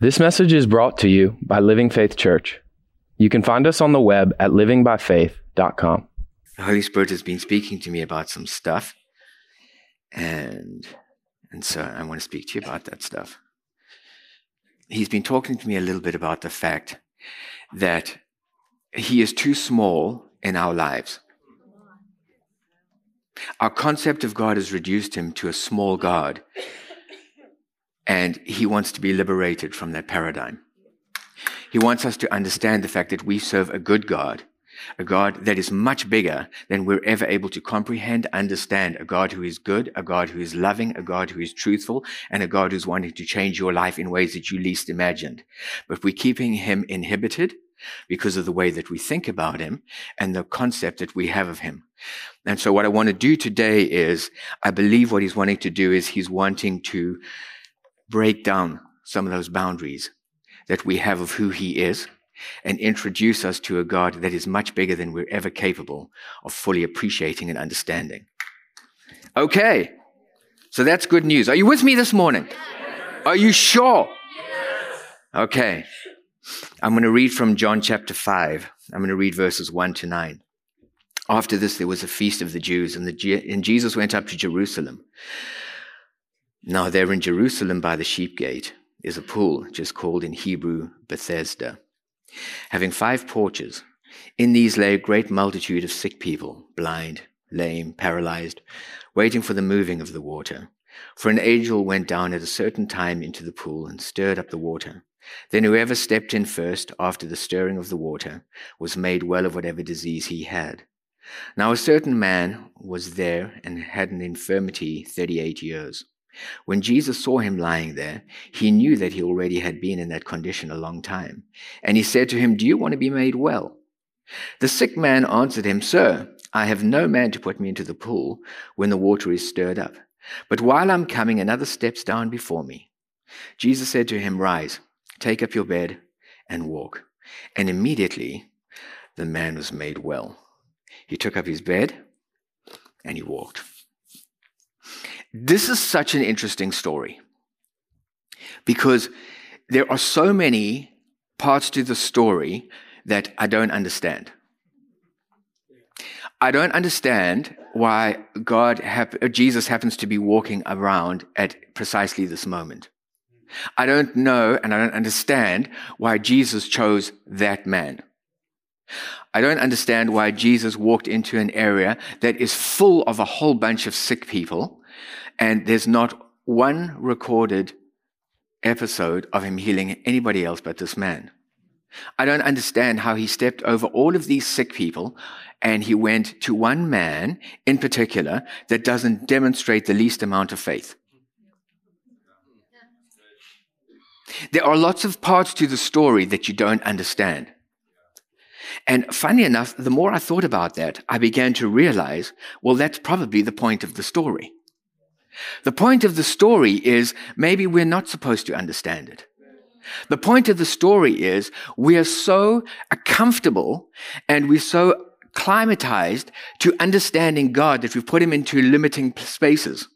This message is brought to you by Living Faith Church. You can find us on the web at livingbyfaith.com. The Holy Spirit has been speaking to me about some stuff, and and so I want to speak to you about that stuff. He's been talking to me a little bit about the fact that he is too small in our lives. Our concept of God has reduced him to a small God and he wants to be liberated from that paradigm. He wants us to understand the fact that we serve a good God, a God that is much bigger than we're ever able to comprehend, understand, a God who is good, a God who is loving, a God who is truthful, and a God who's wanting to change your life in ways that you least imagined. But we're keeping him inhibited because of the way that we think about him and the concept that we have of him. And so what I want to do today is, I believe what he's wanting to do is he's wanting to break down some of those boundaries that we have of who He is and introduce us to a God that is much bigger than we're ever capable of fully appreciating and understanding. Okay, so that's good news. Are you with me this morning? Are you sure? Okay, I'm going to read from John chapter 5. I'm going to read verses 1 to 9. After this, there was a feast of the Jews, and, the, and Jesus went up to Jerusalem. Now, there in Jerusalem by the sheep gate is a pool, just called in Hebrew Bethesda, having five porches. In these lay a great multitude of sick people, blind, lame, paralyzed, waiting for the moving of the water. For an angel went down at a certain time into the pool and stirred up the water. Then whoever stepped in first after the stirring of the water was made well of whatever disease he had. Now a certain man was there and had an infirmity thirty eight years. When Jesus saw him lying there, he knew that he already had been in that condition a long time. And he said to him, Do you want to be made well? The sick man answered him, Sir, I have no man to put me into the pool when the water is stirred up. But while I'm coming, another steps down before me. Jesus said to him, Rise, take up your bed, and walk. And immediately the man was made well. He took up his bed and he walked. This is such an interesting story because there are so many parts to the story that I don't understand. I don't understand why God, hap- Jesus happens to be walking around at precisely this moment. I don't know and I don't understand why Jesus chose that man. I don't understand why Jesus walked into an area that is full of a whole bunch of sick people and there's not one recorded episode of him healing anybody else but this man. I don't understand how he stepped over all of these sick people and he went to one man in particular that doesn't demonstrate the least amount of faith. There are lots of parts to the story that you don't understand. And funny enough, the more I thought about that, I began to realize, well, that's probably the point of the story. The point of the story is maybe we're not supposed to understand it. The point of the story is we are so comfortable and we're so climatized to understanding God that we've put him into limiting spaces.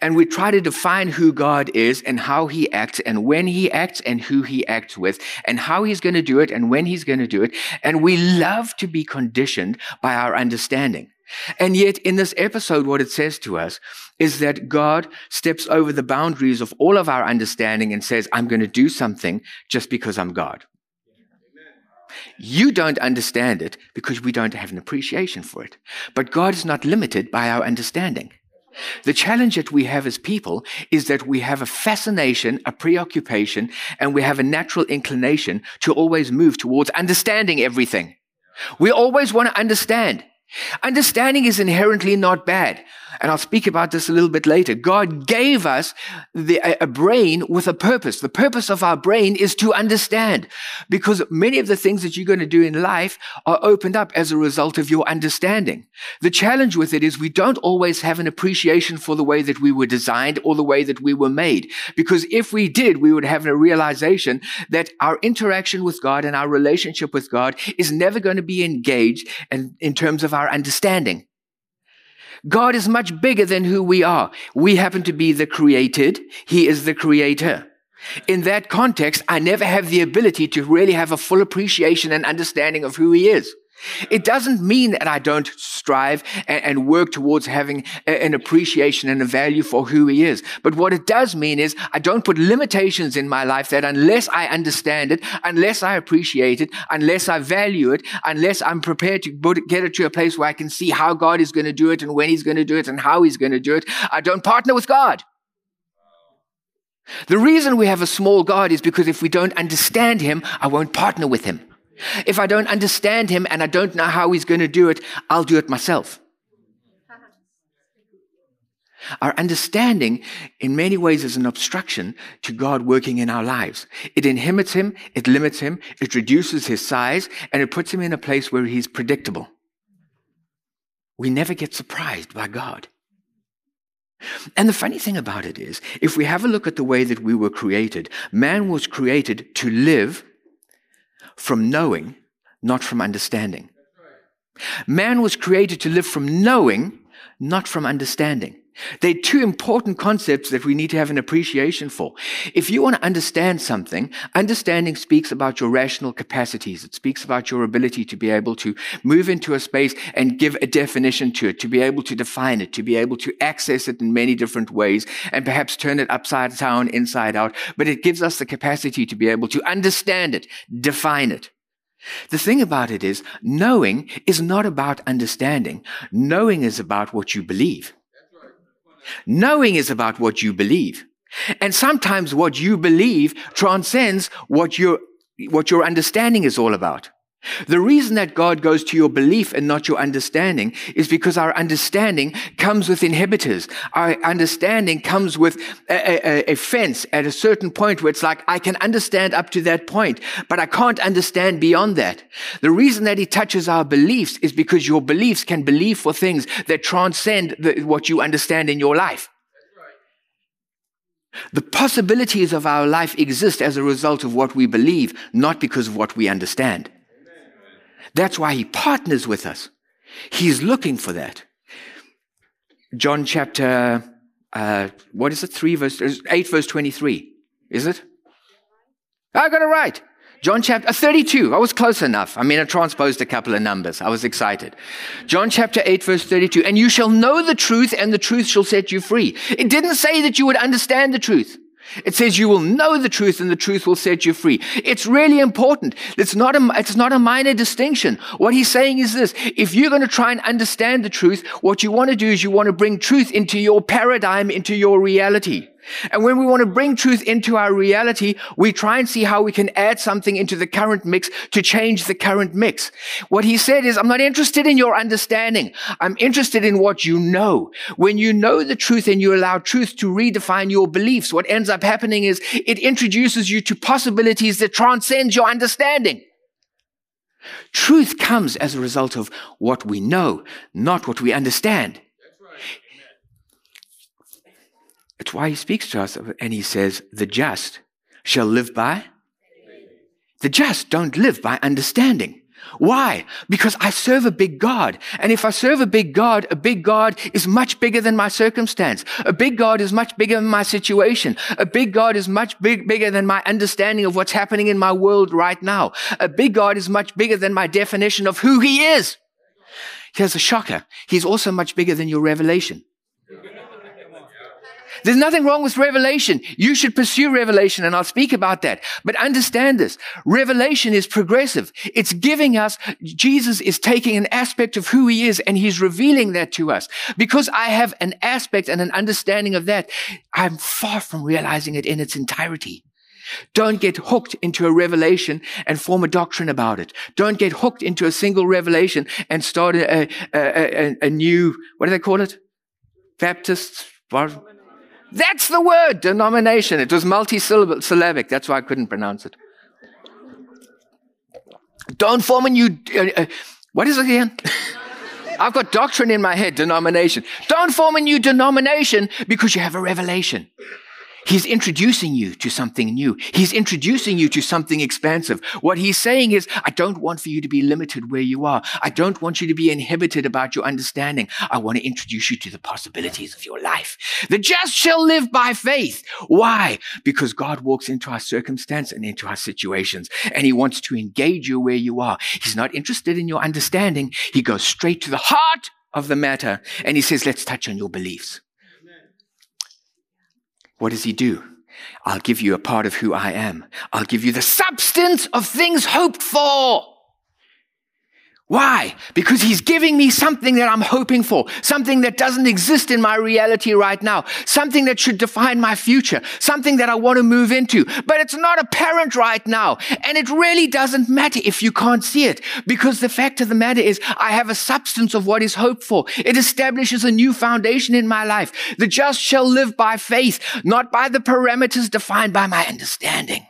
And we try to define who God is and how he acts and when he acts and who he acts with and how he's going to do it and when he's going to do it. And we love to be conditioned by our understanding. And yet, in this episode, what it says to us is that God steps over the boundaries of all of our understanding and says, I'm going to do something just because I'm God. You don't understand it because we don't have an appreciation for it. But God is not limited by our understanding. The challenge that we have as people is that we have a fascination, a preoccupation, and we have a natural inclination to always move towards understanding everything. We always want to understand. Understanding is inherently not bad. And I'll speak about this a little bit later. God gave us the, a brain with a purpose. The purpose of our brain is to understand because many of the things that you're going to do in life are opened up as a result of your understanding. The challenge with it is we don't always have an appreciation for the way that we were designed or the way that we were made. Because if we did, we would have a realization that our interaction with God and our relationship with God is never going to be engaged in, in terms of our understanding. God is much bigger than who we are. We happen to be the created. He is the creator. In that context, I never have the ability to really have a full appreciation and understanding of who he is. It doesn't mean that I don't strive and, and, work towards having a, an appreciation and a value for who he is. But what it does mean is I don't put limitations in my life that unless I understand it, unless I appreciate it, unless I value it, unless I'm prepared to get it to a place where I can see how God is going to do it and when he's going to do it and how he's going to do it, I don't partner with God. The reason we have a small God is because if we don't understand him, I won't partner with him. If I don't understand him and I don't know how he's going to do it, I'll do it myself. Our understanding, in many ways, is an obstruction to God working in our lives. It inhibits him, it limits him, it reduces his size, and it puts him in a place where he's predictable. We never get surprised by God. And the funny thing about it is, if we have a look at the way that we were created, man was created to live from knowing, not from understanding. Man was created to live from knowing, not from understanding. They're two important concepts that we need to have an appreciation for. If you want to understand something, understanding speaks about your rational capacities. It speaks about your ability to be able to move into a space and give a definition to it, to be able to define it, to be able to access it in many different ways and perhaps turn it upside down, inside out. But it gives us the capacity to be able to understand it, define it. The thing about it is, knowing is not about understanding. Knowing is about what you believe. Knowing is about what you believe. And sometimes what you believe transcends what your, what your understanding is all about. The reason that God goes to your belief and not your understanding is because our understanding comes with inhibitors. Our understanding comes with a, a, a, fence at a certain point where it's like, I can understand up to that point, but I can't understand beyond that. The reason that he touches our beliefs is because your beliefs can believe for things that transcend the, what you understand in your life. The possibilities of our life exist as a result of what we believe, not because of what we understand. That's why he partners with us. He's looking for that. John chapter, uh, what is it? 3 verse, 8 verse 23. Is it? I got it right. John chapter uh, 32. I was close enough. I mean, I transposed a couple of numbers. I was excited. John chapter 8 verse 32. And you shall know the truth and the truth shall set you free. It didn't say that you would understand the truth. It says you will know the truth and the truth will set you free. It's really important. It's not a, it's not a minor distinction. What he's saying is this. If you're going to try and understand the truth, what you want to do is you want to bring truth into your paradigm, into your reality. And when we want to bring truth into our reality, we try and see how we can add something into the current mix to change the current mix. What he said is, I'm not interested in your understanding. I'm interested in what you know. When you know the truth and you allow truth to redefine your beliefs, what ends up happening is it introduces you to possibilities that transcend your understanding. Truth comes as a result of what we know, not what we understand. It's why he speaks to us and he says, The just shall live by. The just don't live by understanding. Why? Because I serve a big God. And if I serve a big God, a big God is much bigger than my circumstance. A big God is much bigger than my situation. A big God is much big, bigger than my understanding of what's happening in my world right now. A big God is much bigger than my definition of who he is. Here's a shocker. He's also much bigger than your revelation. There's nothing wrong with revelation. You should pursue revelation and I'll speak about that. But understand this. Revelation is progressive. It's giving us, Jesus is taking an aspect of who he is and he's revealing that to us. Because I have an aspect and an understanding of that, I'm far from realizing it in its entirety. Don't get hooked into a revelation and form a doctrine about it. Don't get hooked into a single revelation and start a, a, a, a new, what do they call it? Baptist, that's the word, denomination. It was multi-syllabic. That's why I couldn't pronounce it. Don't form a new, uh, uh, what is it again? I've got doctrine in my head, denomination. Don't form a new denomination because you have a revelation. He's introducing you to something new. He's introducing you to something expansive. What he's saying is, I don't want for you to be limited where you are. I don't want you to be inhibited about your understanding. I want to introduce you to the possibilities of your life. The just shall live by faith. Why? Because God walks into our circumstance and into our situations, and he wants to engage you where you are. He's not interested in your understanding. He goes straight to the heart of the matter, and he says, let's touch on your beliefs. What does he do? I'll give you a part of who I am. I'll give you the substance of things hoped for. Why? Because he's giving me something that I'm hoping for, something that doesn't exist in my reality right now, something that should define my future, something that I want to move into, but it's not apparent right now. And it really doesn't matter if you can't see it, because the fact of the matter is I have a substance of what is hoped for. It establishes a new foundation in my life. The just shall live by faith, not by the parameters defined by my understanding.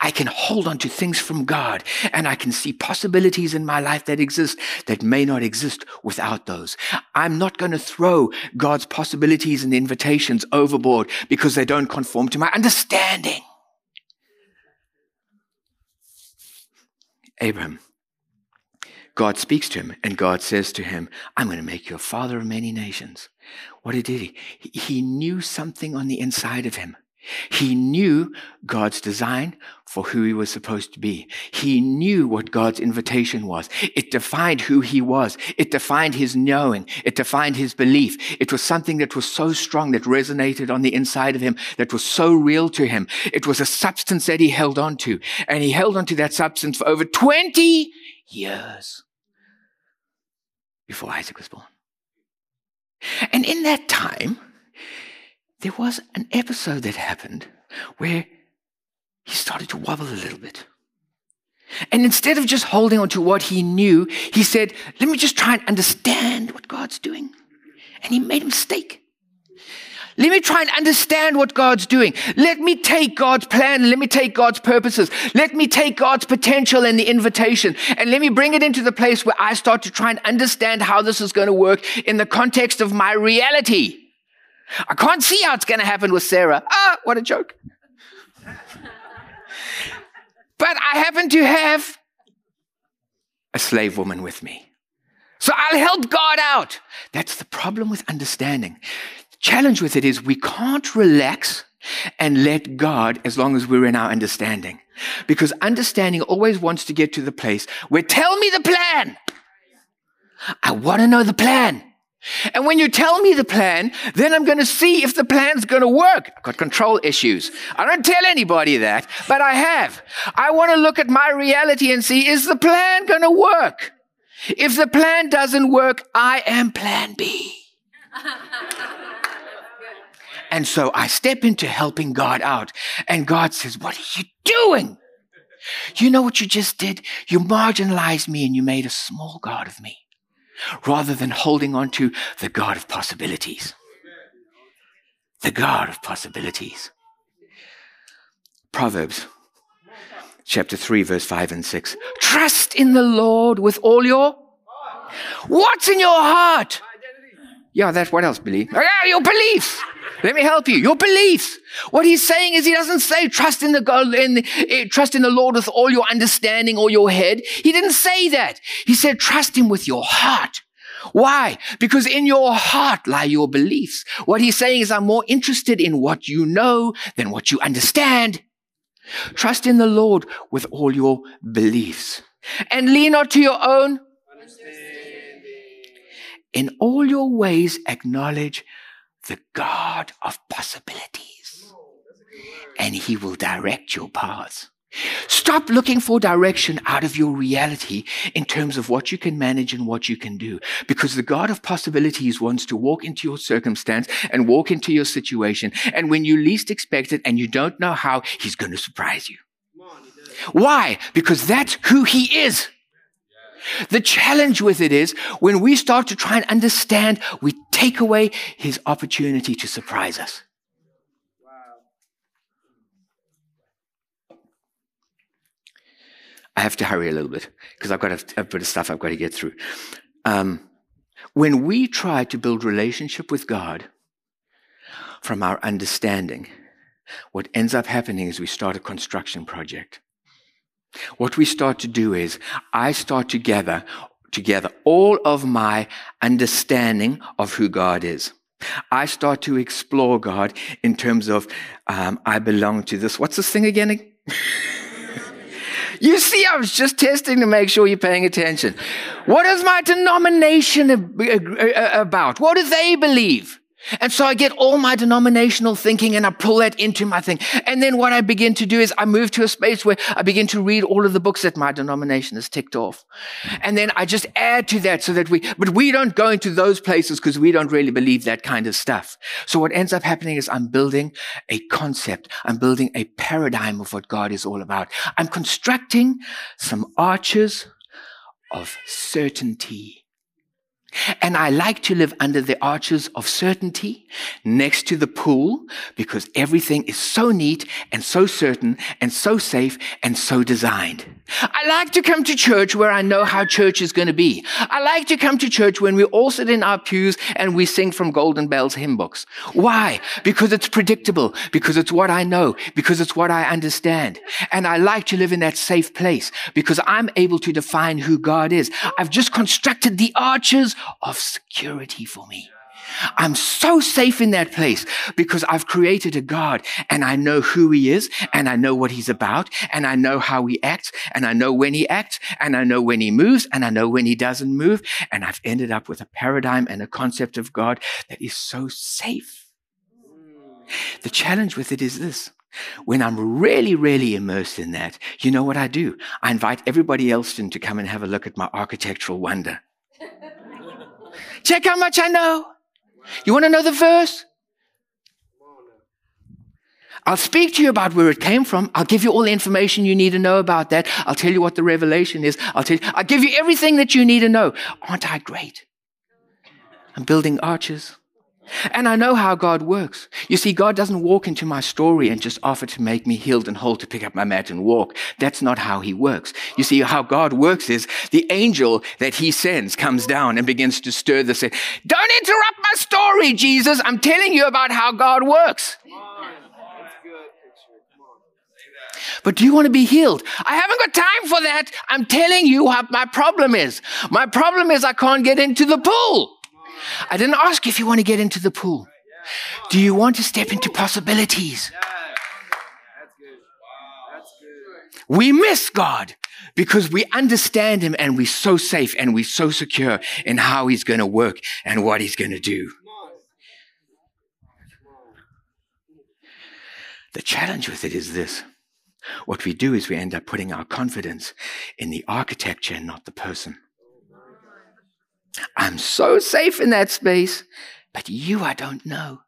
I can hold on to things from God and I can see possibilities in my life that exist that may not exist without those. I'm not going to throw God's possibilities and invitations overboard because they don't conform to my understanding. Abraham, God speaks to him and God says to him, I'm going to make you a father of many nations. What did he? He knew something on the inside of him he knew God's design for who he was supposed to be. He knew what God's invitation was. It defined who he was. It defined his knowing. It defined his belief. It was something that was so strong that resonated on the inside of him, that was so real to him. It was a substance that he held on to. And he held on to that substance for over 20 years before Isaac was born. And in that time, there was an episode that happened where he started to wobble a little bit. And instead of just holding on to what he knew, he said, Let me just try and understand what God's doing. And he made a mistake. Let me try and understand what God's doing. Let me take God's plan let me take God's purposes. Let me take God's potential and the invitation and let me bring it into the place where I start to try and understand how this is going to work in the context of my reality. I can't see how it's going to happen with Sarah. Ah, what a joke. but I happen to have a slave woman with me. So I'll help God out. That's the problem with understanding. The challenge with it is we can't relax and let God as long as we're in our understanding. Because understanding always wants to get to the place where tell me the plan. I want to know the plan. And when you tell me the plan, then I'm going to see if the plan's going to work. I've got control issues. I don't tell anybody that, but I have. I want to look at my reality and see, is the plan going to work? If the plan doesn't work, I am plan B. and so I step into helping God out. And God says, What are you doing? You know what you just did? You marginalized me and you made a small God of me rather than holding on to the God of possibilities. The God of possibilities. Proverbs chapter 3, verse 5 and 6. Trust in the Lord with all your. What's in your heart? Yeah, that's what else, believe. Oh, yeah, your beliefs. Let me help you. Your beliefs. What he's saying is he doesn't say trust in the God, in uh, trust in the Lord with all your understanding or your head. He didn't say that. He said trust him with your heart. Why? Because in your heart lie your beliefs. What he's saying is I'm more interested in what you know than what you understand. Trust in the Lord with all your beliefs and lean not to your own in all your ways, acknowledge the God of possibilities, and He will direct your paths. Stop looking for direction out of your reality in terms of what you can manage and what you can do. Because the God of possibilities wants to walk into your circumstance and walk into your situation. And when you least expect it and you don't know how, He's going to surprise you. Why? Because that's who He is. The challenge with it is when we start to try and understand, we take away his opportunity to surprise us. I have to hurry a little bit because I've got a, a, bit of stuff I've got to get through. Um, when we try to build relationship with God from our understanding, what ends up happening is we start a construction project. What we start to do is I start to gather together all of my understanding of who God is. I start to explore God in terms of um, I belong to this. What's this thing again? you see, I was just testing to make sure you're paying attention. What is my denomination about? What do they believe? And so I get all my denominational thinking and I pull that into my thing. And then what I begin to do is I move to a space where I begin to read all of the books that my denomination has ticked off. And then I just add to that so that we, but we don't go into those places because we don't really believe that kind of stuff. So what ends up happening is I'm building a concept. I'm building a paradigm of what God is all about. I'm constructing some arches of certainty and I like to live under the arches of certainty next to the pool because everything is so neat and so certain and so safe and so designed. I like to come to church where I know how church is going to be. I like to come to church when we all sit in our pews and we sing from Golden Bells hymn books. Why? Because it's predictable, because it's what I know, because it's what I understand. And I like to live in that safe place because I'm able to define who God is. I've just constructed the arches of security for me. I'm so safe in that place because I've created a God and I know who he is and I know what he's about and I know how he acts and I know when he acts and I know when he moves and I know when he doesn't move. And I've ended up with a paradigm and a concept of God that is so safe. The challenge with it is this. When I'm really, really immersed in that, you know what I do? I invite everybody else in to come and have a look at my architectural wonder. Check how much I know. You want to know the verse? I'll speak to you about where it came from. I'll give you all the information you need to know about that. I'll tell you what the revelation is. I'll tell you, I'll give you everything that you need to know. Aren't I great? I'm building arches. And I know how God works. You see, God doesn't walk into my story and just offer to make me healed and whole to pick up my mat and walk. That's not how he works. You see, how God works is the angel that he sends comes down and begins to stir the say, don't interrupt my story, Jesus. I'm telling you about how God works. But do you want to be healed? I haven't got time for that. I'm telling you what my problem is. My problem is I can't get into the pool. I didn't ask if you want to get into the pool. Do you want to step into possibilities? We miss God because we understand Him and we're so safe and we're so secure in how He's going to work and what He's going to do. The challenge with it is this. What we do is we end up putting our confidence in the architecture and not the person. I'm so safe in that space, but you I don't know.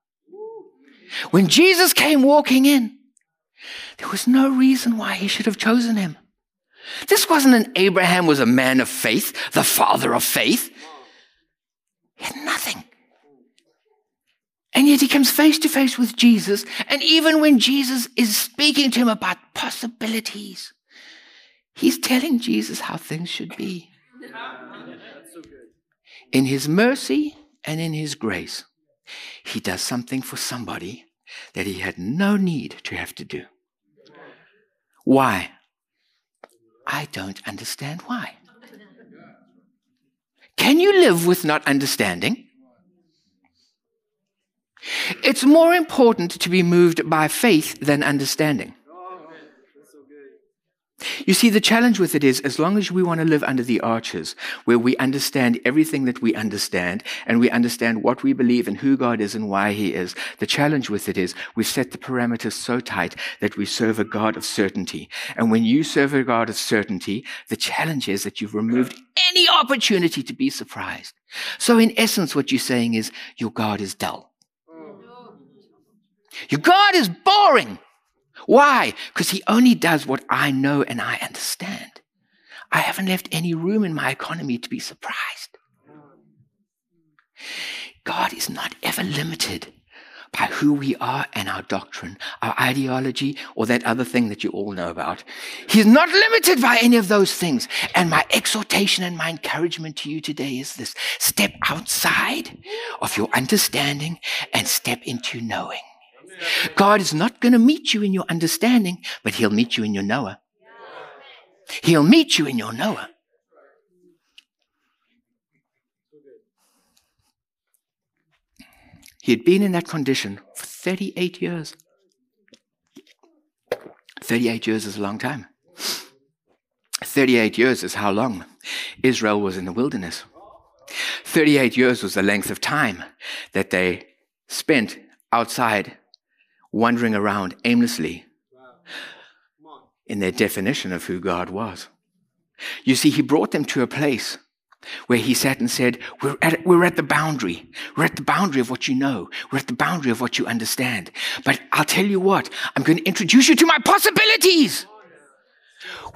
When Jesus came walking in, there was no reason why he should have chosen him. This wasn't an Abraham was a man of faith, the father of faith. He had nothing. And yet he comes face to face with Jesus. And even when Jesus is speaking to him about possibilities, he's telling Jesus how things should be in his mercy and in his grace, he does something for somebody that he had no need to have to do. Why? I don't understand why. Can you live with not understanding? It's more important to be moved by faith than understanding. You see, the challenge with it is as long as we want to live under the arches where we understand everything that we understand and we understand what we believe and who God is and why He is, the challenge with it is we've set the parameters so tight that we serve a God of certainty. And when you serve a God of certainty, the challenge is that you've removed any opportunity to be surprised. So in essence, what you're saying is your God is dull. Your God is boring. Why? Because he only does what I know and I understand. I haven't left any room in my economy to be surprised. God is not ever limited by who we are and our doctrine, our ideology, or that other thing that you all know about. He's not limited by any of those things. And my exhortation and my encouragement to you today is this step outside of your understanding and step into knowing. God is not going to meet you in your understanding, but He'll meet you in your knower. He'll meet you in your knower. He had been in that condition for 38 years. 38 years is a long time. 38 years is how long Israel was in the wilderness. 38 years was the length of time that they spent outside wandering around aimlessly in their definition of who God was. You see, he brought them to a place where he sat and said, we're at, we're at the boundary. We're at the boundary of what you know. We're at the boundary of what you understand. But I'll tell you what, I'm going to introduce you to my possibilities.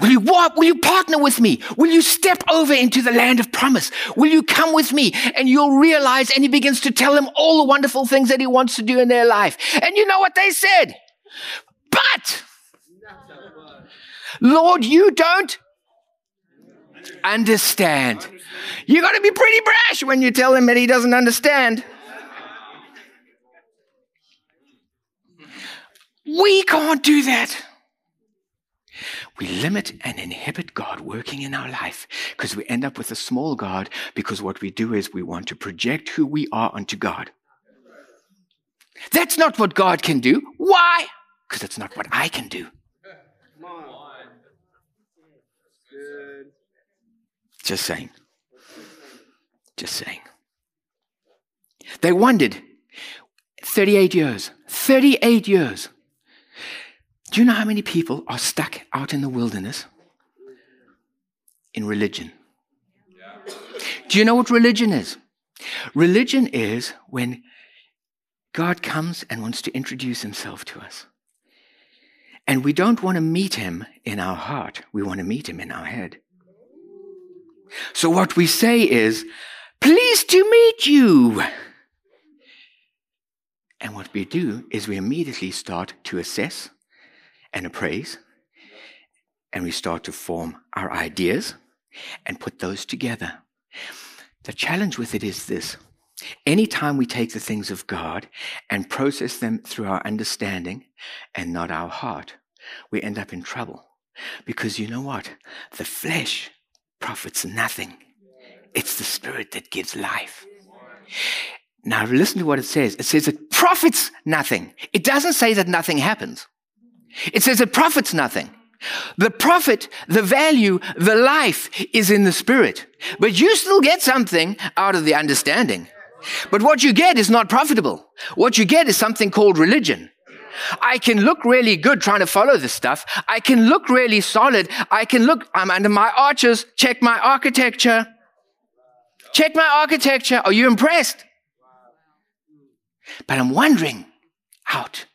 Will you walk? Will you partner with me? Will you step over into the land of promise? Will you come with me? And you'll realize, and he begins to tell them all the wonderful things that he wants to do in their life. And you know what they said? But, Lord, you don't understand. You got to be pretty brash when you tell him that he doesn't understand. We can't do that. We limit and inhibit God working in our life because we end up with a small God because what we do is we want to project who we are onto God. That's not what God can do. Why? Because it's not what I can do. Just saying. Just saying. They wondered 38 years. 38 years. Do you know how many people are stuck out in the wilderness? In religion. Do you know what religion is? Religion is when God comes and wants to introduce himself to us. And we don't want to meet him in our heart, we want to meet him in our head. So what we say is, pleased to meet you. And what we do is we immediately start to assess and appraise, and we start to form our ideas and put those together. The challenge with it is this. Anytime we take the things of God and process them through our understanding and not our heart, we end up in trouble. Because you know what? The flesh profits nothing. It's the spirit that gives life. Now listen to what it says. It says it profits nothing. It doesn't say that nothing happens. It says it profits nothing. The profit, the value, the life is in the spirit. But you still get something out of the understanding. But what you get is not profitable. What you get is something called religion. I can look really good trying to follow this stuff. I can look really solid. I can look, I'm under my arches. Check my architecture. Check my architecture. Are you impressed? But I'm wondering out.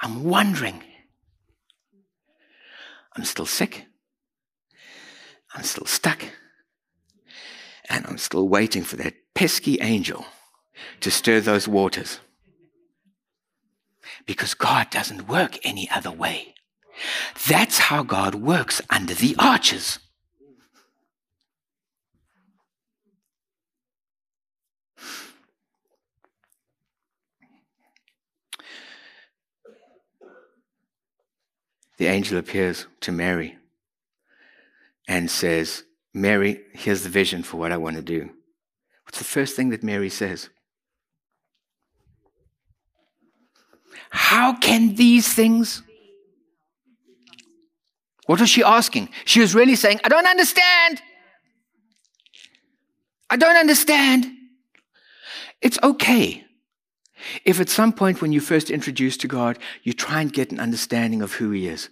I'm wondering. I'm still sick. I'm still stuck. And I'm still waiting for that pesky angel to stir those waters because God doesn't work any other way. That's how God works under the arches. The angel appears to Mary and says, Mary, here's the vision for what I want to do. What's the first thing that Mary says? How can these things? What was she asking? She was really saying, I don't understand. I don't understand. It's okay. If at some point when you first introduced to God, you try and get an understanding of who He is,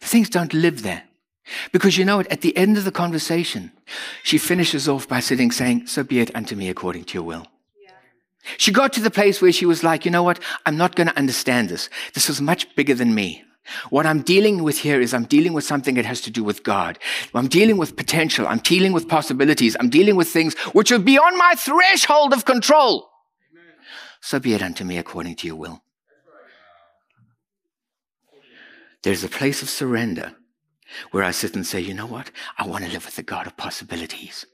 things don't live there. Because you know what? At the end of the conversation, she finishes off by sitting saying, So be it unto me according to your will. She got to the place where she was like, you know what? I'm not going to understand this. This is much bigger than me. What I'm dealing with here is I'm dealing with something that has to do with God. I'm dealing with potential. I'm dealing with possibilities. I'm dealing with things which are beyond my threshold of control. So be it unto me according to your will. There's a place of surrender where I sit and say, you know what? I want to live with the God of possibilities.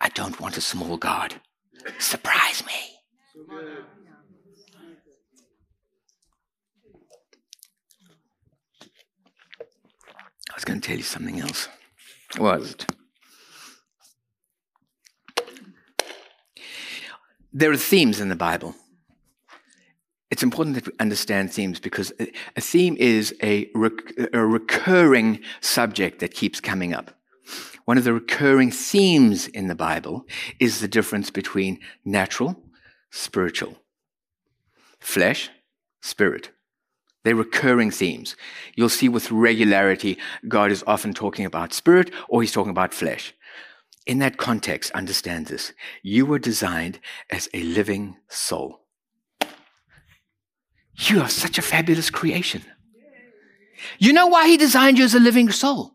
I don't want a small God. Surprise me. I was going to tell you something else. What was it? There are themes in the Bible. It's important that we understand themes because a theme is a, rec- a recurring subject that keeps coming up. One of the recurring themes in the Bible is the difference between natural, spiritual, flesh, spirit. They're recurring themes. You'll see with regularity, God is often talking about spirit or he's talking about flesh. In that context, understand this. You were designed as a living soul. You are such a fabulous creation. You know why he designed you as a living soul?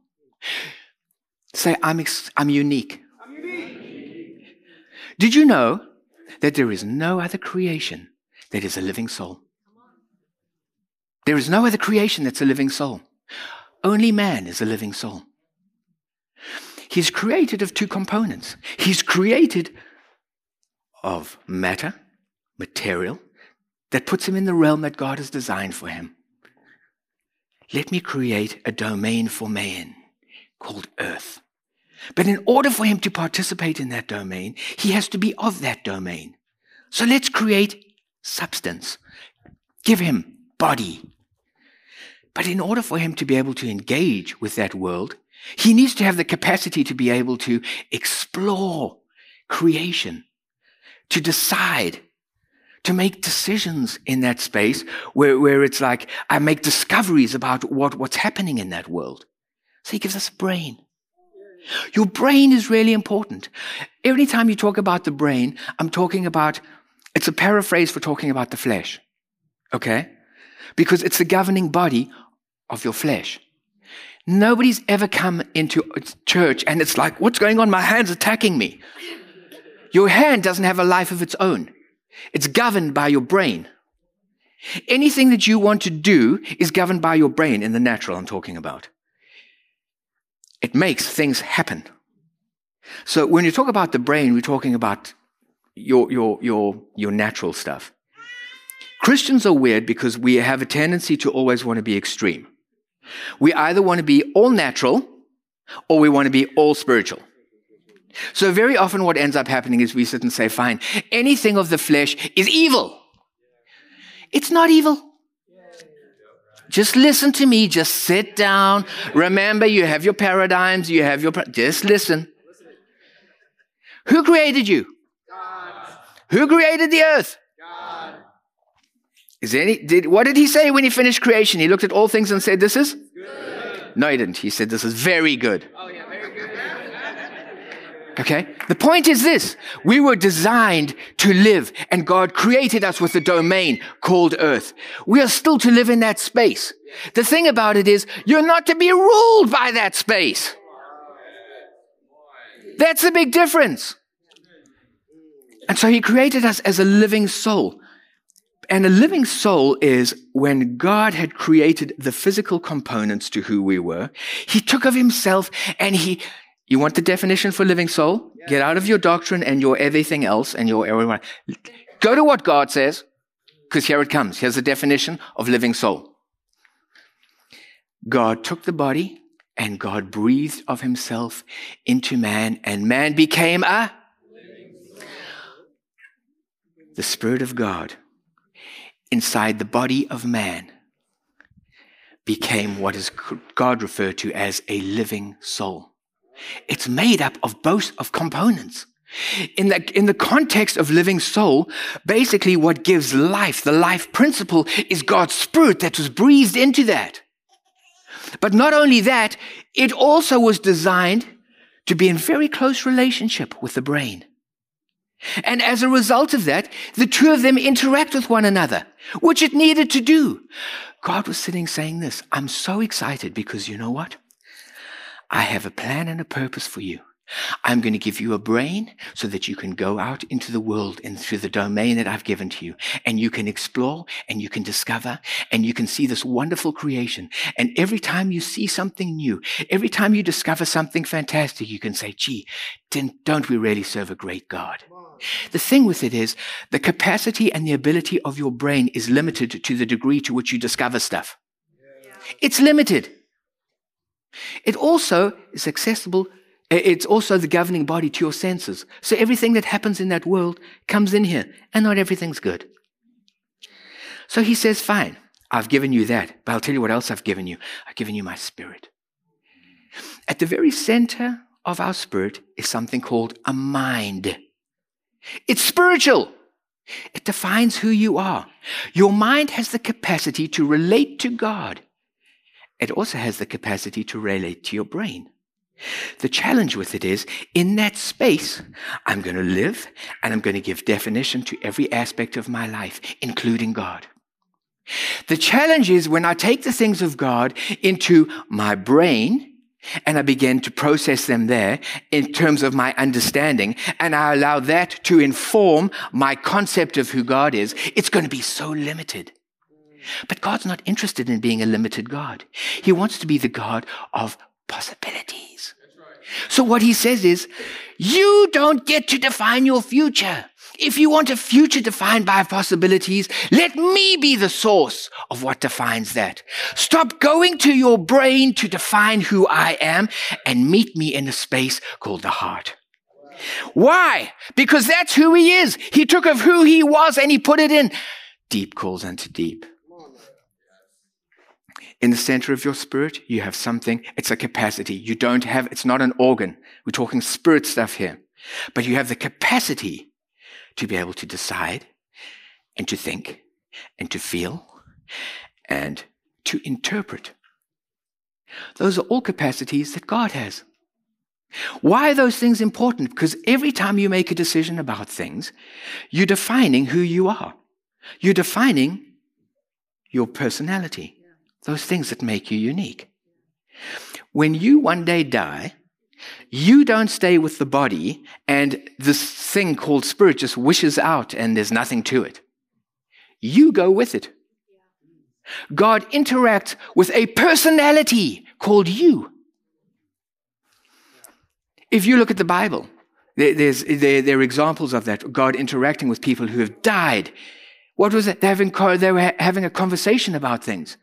Say, I'm, ex- I'm unique. I'm unique. Did you know that there is no other creation that is a living soul? There is no other creation that's a living soul. Only man is a living soul. He's created of two components. He's created of matter, material, that puts him in the realm that God has designed for him. Let me create a domain for man called earth. But in order for him to participate in that domain, he has to be of that domain. So let's create substance. Give him body. But in order for him to be able to engage with that world, he needs to have the capacity to be able to explore creation, to decide, to make decisions in that space where, where it's like I make discoveries about what, what's happening in that world. So he gives us a brain. Your brain is really important. Every time you talk about the brain, I'm talking about, it's a paraphrase for talking about the flesh. Okay? Because it's the governing body of your flesh. Nobody's ever come into church and it's like, what's going on? My hand's attacking me. Your hand doesn't have a life of its own. It's governed by your brain. Anything that you want to do is governed by your brain in the natural I'm talking about. It makes things happen. So when you talk about the brain, we're talking about your, your, your, your natural stuff. Christians are weird because we have a tendency to always want to be extreme. We either want to be all natural or we want to be all spiritual. So very often what ends up happening is we sit and say, fine, anything of the flesh is evil. It's not evil. Just listen to me. Just sit down. Remember, you have your paradigms. You have your, just listen. Who created you? Who created the earth? Is there any, did, what did he say when he finished creation? He looked at all things and said, this is? Good. No, he didn't. He said, this is very good. Oh, yeah, very good. Okay? The point is this. We were designed to live and God created us with a domain called earth. We are still to live in that space. The thing about it is you're not to be ruled by that space. That's the big difference. And so he created us as a living soul. And a living soul is when God had created the physical components to who we were, he took of himself and he you want the definition for living soul? Yeah. Get out of your doctrine and your everything else and your everyone. Go to what God says, because here it comes. Here's the definition of living soul. God took the body and God breathed of himself into man, and man became a. The Spirit of God inside the body of man became what is God referred to as a living soul. It's made up of both of components. In the, in the context of living soul, basically what gives life, the life principle, is God's spirit that was breathed into that. But not only that, it also was designed to be in very close relationship with the brain. And as a result of that, the two of them interact with one another, which it needed to do. God was sitting saying this, I'm so excited because you know what? I have a plan and a purpose for you. I'm going to give you a brain so that you can go out into the world and through the domain that I've given to you. And you can explore and you can discover and you can see this wonderful creation. And every time you see something new, every time you discover something fantastic, you can say, gee, don't we really serve a great God? The thing with it is the capacity and the ability of your brain is limited to the degree to which you discover stuff. It's limited. It also is accessible it's also the governing body to your senses. So everything that happens in that world comes in here, and not everything's good. So he says, Fine, I've given you that, but I'll tell you what else I've given you. I've given you my spirit. At the very center of our spirit is something called a mind. It's spiritual. It defines who you are. Your mind has the capacity to relate to God. It also has the capacity to relate to your brain. The challenge with it is in that space, I'm going to live and I'm going to give definition to every aspect of my life, including God. The challenge is when I take the things of God into my brain and I begin to process them there in terms of my understanding and I allow that to inform my concept of who God is, it's going to be so limited. But God's not interested in being a limited God. He wants to be the God of possibilities. So what he says is, you don't get to define your future. If you want a future defined by possibilities, let me be the source of what defines that. Stop going to your brain to define who I am and meet me in a space called the heart. Why? Because that's who he is. He took of who he was and he put it in. Deep calls unto deep. In the center of your spirit, you have something. It's a capacity. You don't have, it's not an organ. We're talking spirit stuff here. But you have the capacity to be able to decide and to think and to feel and to interpret. Those are all capacities that God has. Why are those things important? Because every time you make a decision about things, you're defining who you are. You're defining your personality those things that make you unique. When you one day die, you don't stay with the body and this thing called spirit just wishes out and there's nothing to it. You go with it. God interacts with a personality called you. If you look at the Bible, there's, there, there, are examples of that. God interacting with people who have died. What was it? Having, they were having a conversation about things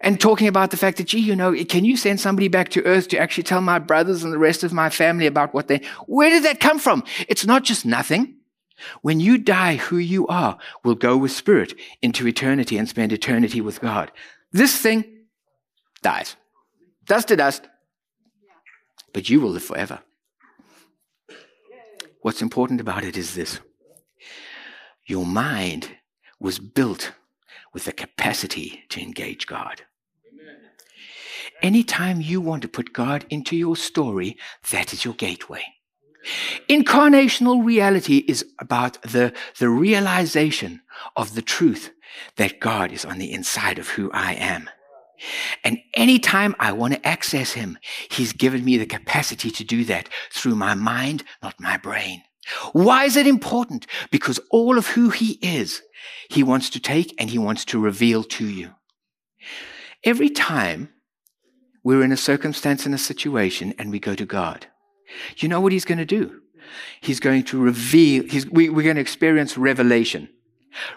and talking about the fact that, gee, you know, can you send somebody back to earth to actually tell my brothers and the rest of my family about what they, where did that come from? It's not just nothing. When you die, who you are will go with spirit into eternity and spend eternity with God. This thing dies. Dust to dust. But you will live forever. What's important about it is this. Your mind was built with the capacity to engage God. Anytime you want to put God into your story, that is your gateway. Incarnational reality is about the, the realization of the truth that God is on the inside of who I am. And anytime I want to access Him, He's given me the capacity to do that through my mind, not my brain. Why is it important? Because all of who He is, He wants to take and He wants to reveal to you. Every time we're in a circumstance and a situation and we go to God, you know what He's going to do? He's going to reveal, we, we're going to experience revelation.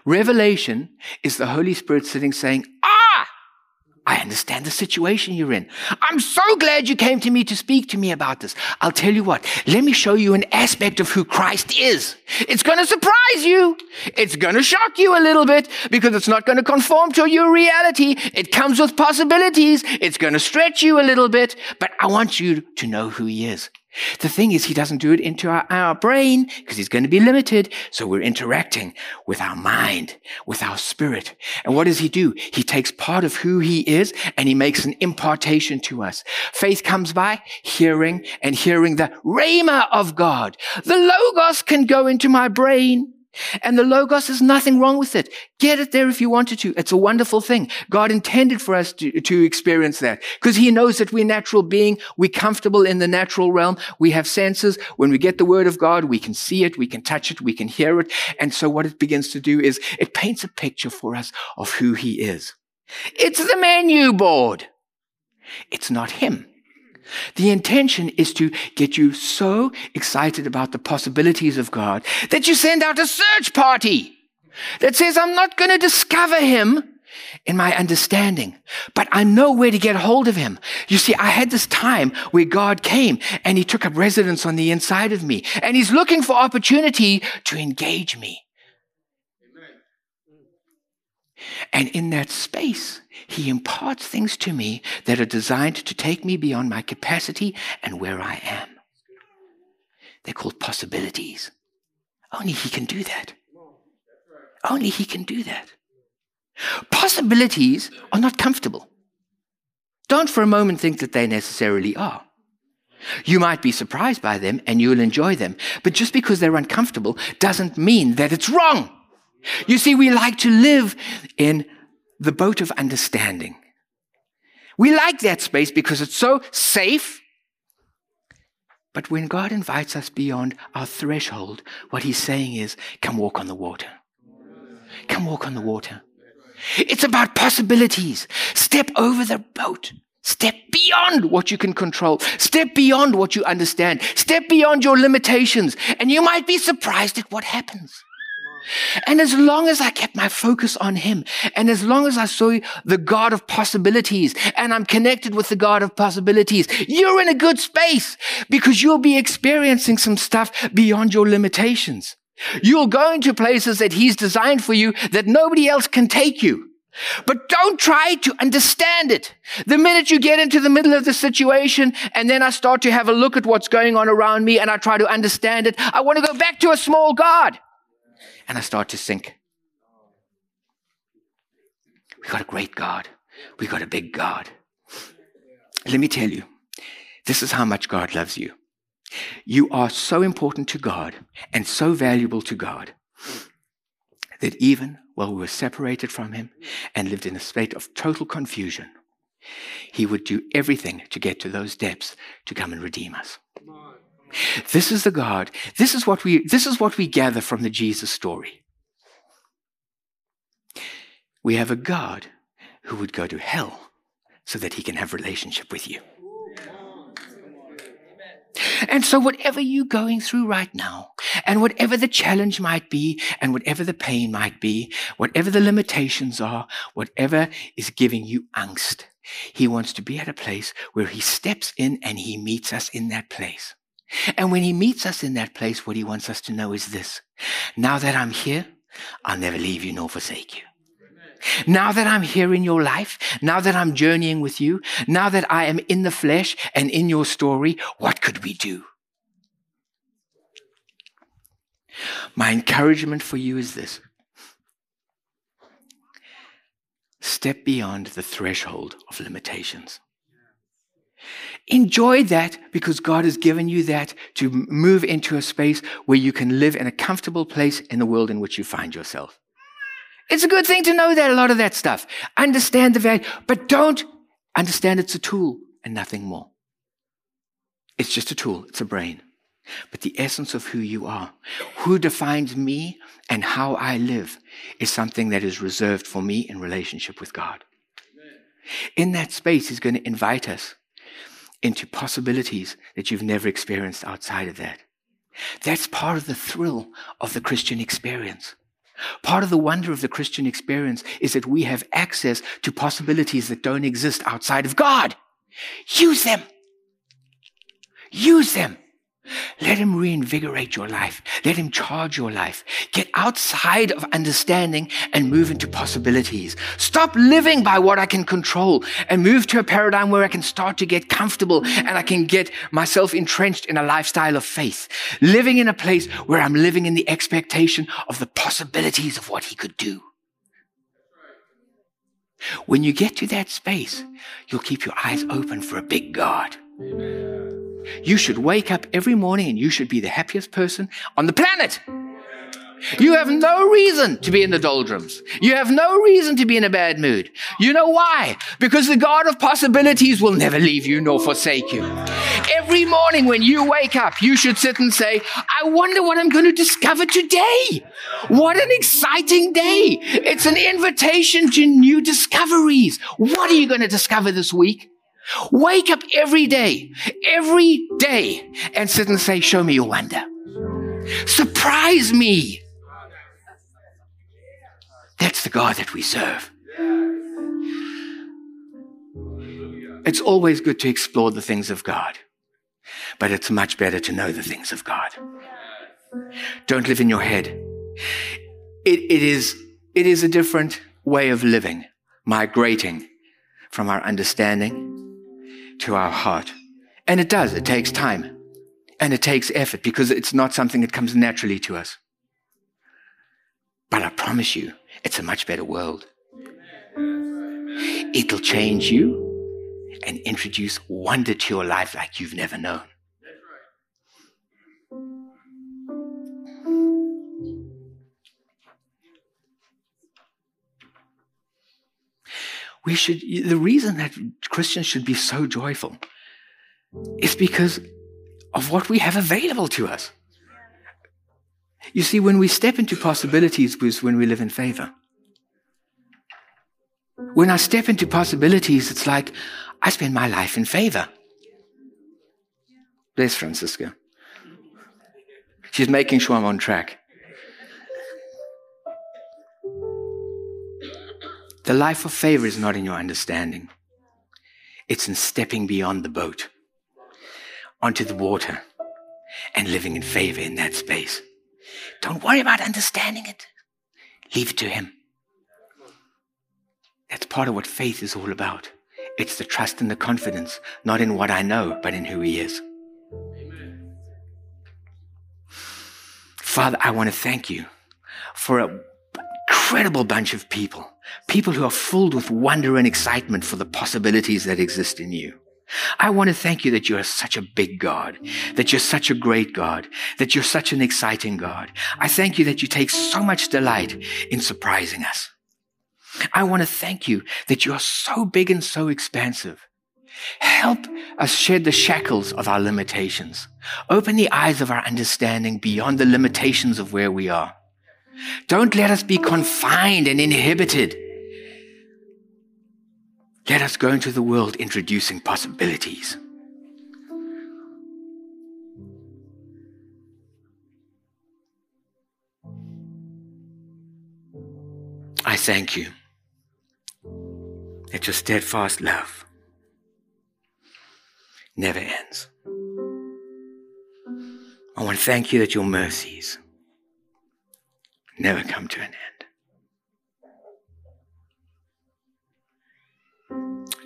Revelation is the Holy Spirit sitting saying, I understand the situation you're in. I'm so glad you came to me to speak to me about this. I'll tell you what, let me show you an aspect of who Christ is. It's going to surprise you. It's going to shock you a little bit because it's not going to conform to your reality. It comes with possibilities. It's going to stretch you a little bit, but I want you to know who he is. The thing is, he doesn't do it into our, our brain because he's going to be limited. So we're interacting with our mind, with our spirit. And what does he do? He takes part of who he is and he makes an impartation to us. Faith comes by hearing and hearing the rhema of God. The logos can go into my brain. And the Logos is nothing wrong with it. Get it there if you wanted to. It's a wonderful thing. God intended for us to, to experience that because He knows that we're natural being. We're comfortable in the natural realm. We have senses. When we get the Word of God, we can see it, we can touch it, we can hear it. And so what it begins to do is it paints a picture for us of who He is. It's the menu board. It's not Him. The intention is to get you so excited about the possibilities of God that you send out a search party that says, I'm not going to discover him in my understanding, but I know where to get hold of him. You see, I had this time where God came and he took up residence on the inside of me and he's looking for opportunity to engage me. And in that space, he imparts things to me that are designed to take me beyond my capacity and where I am. They're called possibilities. Only he can do that. Only he can do that. Possibilities are not comfortable. Don't for a moment think that they necessarily are. You might be surprised by them and you'll enjoy them, but just because they're uncomfortable doesn't mean that it's wrong. You see, we like to live in the boat of understanding. We like that space because it's so safe. But when God invites us beyond our threshold, what He's saying is, come walk on the water. Come walk on the water. It's about possibilities. Step over the boat. Step beyond what you can control. Step beyond what you understand. Step beyond your limitations. And you might be surprised at what happens. And as long as I kept my focus on him, and as long as I saw the God of possibilities, and I'm connected with the God of possibilities, you're in a good space because you'll be experiencing some stuff beyond your limitations. You'll go into places that he's designed for you that nobody else can take you. But don't try to understand it. The minute you get into the middle of the situation and then I start to have a look at what's going on around me and I try to understand it, I want to go back to a small God and I start to sink. We got a great God. We got a big God. Let me tell you, this is how much God loves you. You are so important to God and so valuable to God that even while we were separated from Him and lived in a state of total confusion, He would do everything to get to those depths to come and redeem us. This is the God. This is what we, this is what we gather from the Jesus story. We have a God who would go to hell so that he can have relationship with you. And so, whatever you're going through right now, and whatever the challenge might be, and whatever the pain might be, whatever the limitations are, whatever is giving you angst, He wants to be at a place where He steps in and He meets us in that place. And when he meets us in that place, what he wants us to know is this. Now that I'm here, I'll never leave you nor forsake you. Now that I'm here in your life, now that I'm journeying with you, now that I am in the flesh and in your story, what could we do? My encouragement for you is this. Step beyond the threshold of limitations. Enjoy that because God has given you that to move into a space where you can live in a comfortable place in the world in which you find yourself. It's a good thing to know that a lot of that stuff. Understand the value, but don't understand it's a tool and nothing more. It's just a tool. It's a brain. But the essence of who you are, who defines me and how I live is something that is reserved for me in relationship with God. In that space, He's going to invite us into possibilities that you've never experienced outside of that. That's part of the thrill of the Christian experience. Part of the wonder of the Christian experience is that we have access to possibilities that don't exist outside of God. Use them. Use them. Let him reinvigorate your life. Let him charge your life. Get outside of understanding and move into possibilities. Stop living by what I can control and move to a paradigm where I can start to get comfortable and I can get myself entrenched in a lifestyle of faith. Living in a place where I'm living in the expectation of the possibilities of what he could do. When you get to that space, you'll keep your eyes open for a big God. Amen. You should wake up every morning and you should be the happiest person on the planet. You have no reason to be in the doldrums. You have no reason to be in a bad mood. You know why? Because the God of possibilities will never leave you nor forsake you. Every morning when you wake up, you should sit and say, I wonder what I'm going to discover today. What an exciting day. It's an invitation to new discoveries. What are you going to discover this week? Wake up every day, every day and sit and say, show me your wonder. Surprise me. That's the God that we serve. It's always good to explore the things of God, but it's much better to know the things of God. Don't live in your head. It, it, is, it is a different way of living, migrating from our understanding to our heart. And it does, it takes time and it takes effort because it's not something that comes naturally to us. But I promise you, it's a much better world. It'll change you and introduce wonder to your life like you've never known. We should, the reason that Christians should be so joyful is because of what we have available to us. You see, when we step into possibilities is when we live in favor. When I step into possibilities, it's like I spend my life in favor. Bless Francisca. She's making sure I'm on track. The life of favor is not in your understanding. It's in stepping beyond the boat onto the water and living in favor in that space. Don't worry about understanding it. Leave it to Him. That's part of what faith is all about. It's the trust and the confidence, not in what I know, but in who He is. Amen. Father, I want to thank you for an incredible bunch of people, people who are filled with wonder and excitement for the possibilities that exist in you. I want to thank you that you are such a big God, that you're such a great God, that you're such an exciting God. I thank you that you take so much delight in surprising us. I want to thank you that you are so big and so expansive. Help us shed the shackles of our limitations. Open the eyes of our understanding beyond the limitations of where we are. Don't let us be confined and inhibited let us go into the world introducing possibilities. I thank you that your steadfast love never ends. I want to thank you that your mercies never come to an end.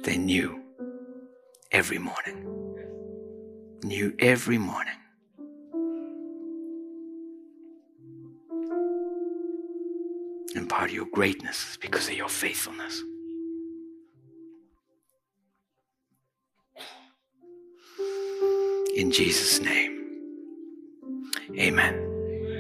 They new every morning. New every morning. And part of your greatness is because of your faithfulness. In Jesus' name, amen.